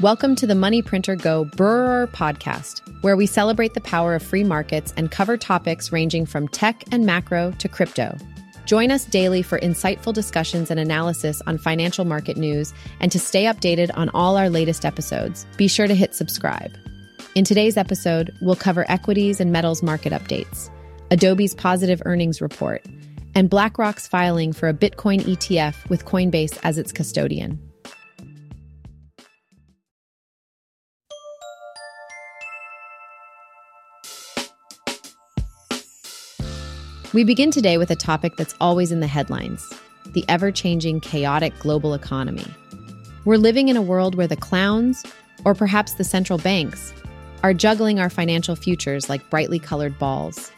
Welcome to the Money Printer Go Brrr podcast, where we celebrate the power of free markets and cover topics ranging from tech and macro to crypto. Join us daily for insightful discussions and analysis on financial market news and to stay updated on all our latest episodes. Be sure to hit subscribe. In today's episode, we'll cover equities and metals market updates, Adobe's positive earnings report, and BlackRock's filing for a Bitcoin ETF with Coinbase as its custodian. We begin today with a topic that's always in the headlines the ever changing, chaotic global economy. We're living in a world where the clowns, or perhaps the central banks, are juggling our financial futures like brightly colored balls.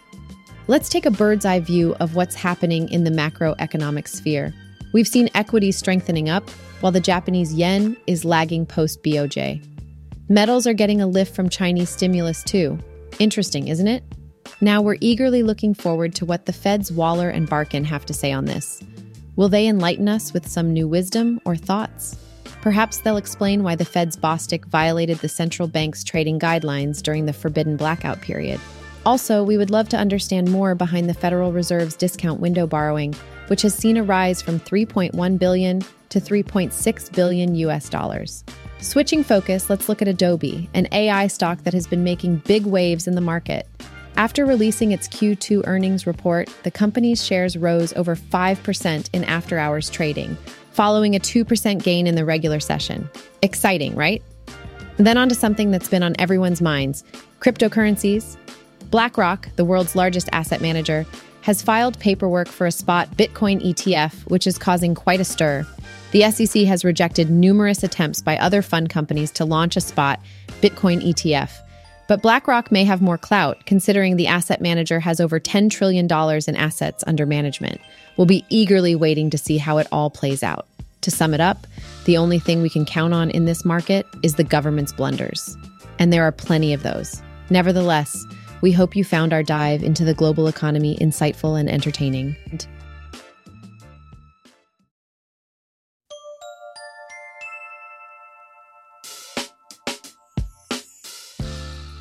Let's take a bird's eye view of what's happening in the macroeconomic sphere. We've seen equities strengthening up, while the Japanese yen is lagging post BOJ. Metals are getting a lift from Chinese stimulus too. Interesting, isn't it? Now we're eagerly looking forward to what the Fed's Waller and Barkin have to say on this. Will they enlighten us with some new wisdom or thoughts? Perhaps they'll explain why the Fed's Bostic violated the central bank's trading guidelines during the forbidden blackout period. Also, we would love to understand more behind the Federal Reserve's discount window borrowing, which has seen a rise from 3.1 billion to 3.6 billion US dollars. Switching focus, let's look at Adobe, an AI stock that has been making big waves in the market. After releasing its Q2 earnings report, the company's shares rose over 5% in after hours trading, following a 2% gain in the regular session. Exciting, right? Then on to something that's been on everyone's minds cryptocurrencies. BlackRock, the world's largest asset manager, has filed paperwork for a spot Bitcoin ETF, which is causing quite a stir. The SEC has rejected numerous attempts by other fund companies to launch a spot Bitcoin ETF. But BlackRock may have more clout, considering the asset manager has over $10 trillion in assets under management. We'll be eagerly waiting to see how it all plays out. To sum it up, the only thing we can count on in this market is the government's blunders. And there are plenty of those. Nevertheless, we hope you found our dive into the global economy insightful and entertaining.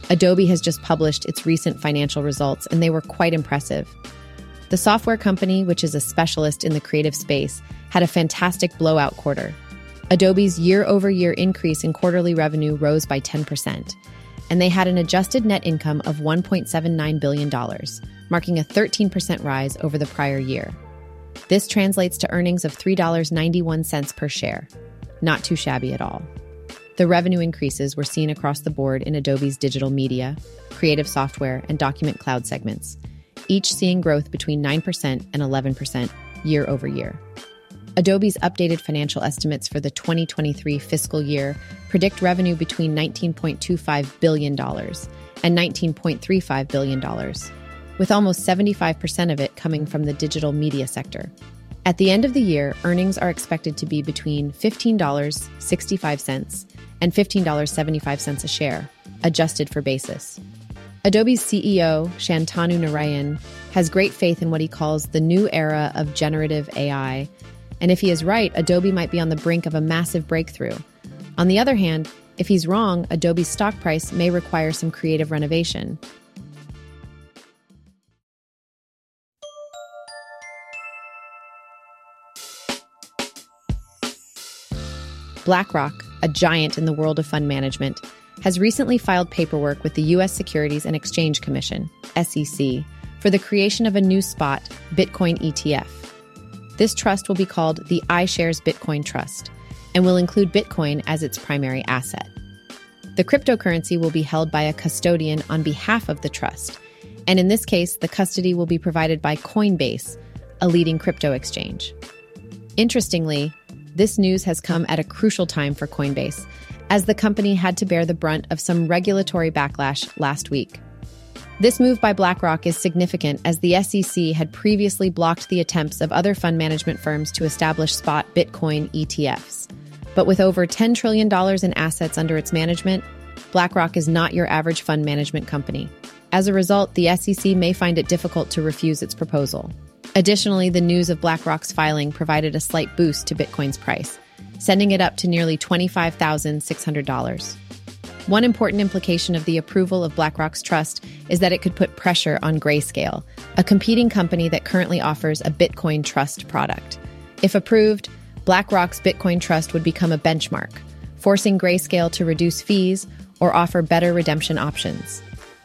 Adobe has just published its recent financial results, and they were quite impressive. The software company, which is a specialist in the creative space, had a fantastic blowout quarter. Adobe's year over year increase in quarterly revenue rose by 10%, and they had an adjusted net income of $1.79 billion, marking a 13% rise over the prior year. This translates to earnings of $3.91 per share. Not too shabby at all. The revenue increases were seen across the board in Adobe's digital media, creative software, and document cloud segments, each seeing growth between 9% and 11% year over year. Adobe's updated financial estimates for the 2023 fiscal year predict revenue between $19.25 billion and $19.35 billion, with almost 75% of it coming from the digital media sector. At the end of the year, earnings are expected to be between $15.65 and $15.75 a share, adjusted for basis. Adobe's CEO, Shantanu Narayan, has great faith in what he calls the new era of generative AI and if he is right, Adobe might be on the brink of a massive breakthrough. On the other hand, if he's wrong, Adobe's stock price may require some creative renovation. BlackRock, a giant in the world of fund management, has recently filed paperwork with the U.S. Securities and Exchange Commission, SEC, for the creation of a new spot, Bitcoin ETF. This trust will be called the iShares Bitcoin Trust and will include Bitcoin as its primary asset. The cryptocurrency will be held by a custodian on behalf of the trust, and in this case, the custody will be provided by Coinbase, a leading crypto exchange. Interestingly, this news has come at a crucial time for Coinbase, as the company had to bear the brunt of some regulatory backlash last week. This move by BlackRock is significant as the SEC had previously blocked the attempts of other fund management firms to establish spot Bitcoin ETFs. But with over $10 trillion in assets under its management, BlackRock is not your average fund management company. As a result, the SEC may find it difficult to refuse its proposal. Additionally, the news of BlackRock's filing provided a slight boost to Bitcoin's price, sending it up to nearly $25,600. One important implication of the approval of BlackRock's trust is that it could put pressure on Grayscale, a competing company that currently offers a Bitcoin trust product. If approved, BlackRock's Bitcoin trust would become a benchmark, forcing Grayscale to reduce fees or offer better redemption options.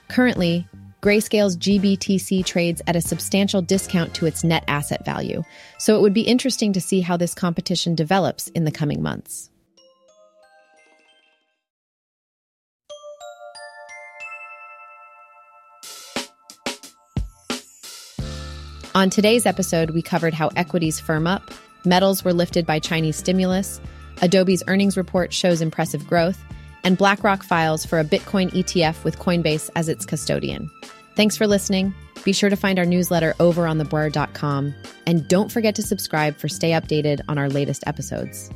Currently, Grayscale's GBTC trades at a substantial discount to its net asset value, so it would be interesting to see how this competition develops in the coming months. On today's episode, we covered how equities firm up, metals were lifted by Chinese stimulus, Adobe's earnings report shows impressive growth, and BlackRock files for a Bitcoin ETF with Coinbase as its custodian. Thanks for listening. Be sure to find our newsletter over on thebrrr.com, and don't forget to subscribe for stay updated on our latest episodes.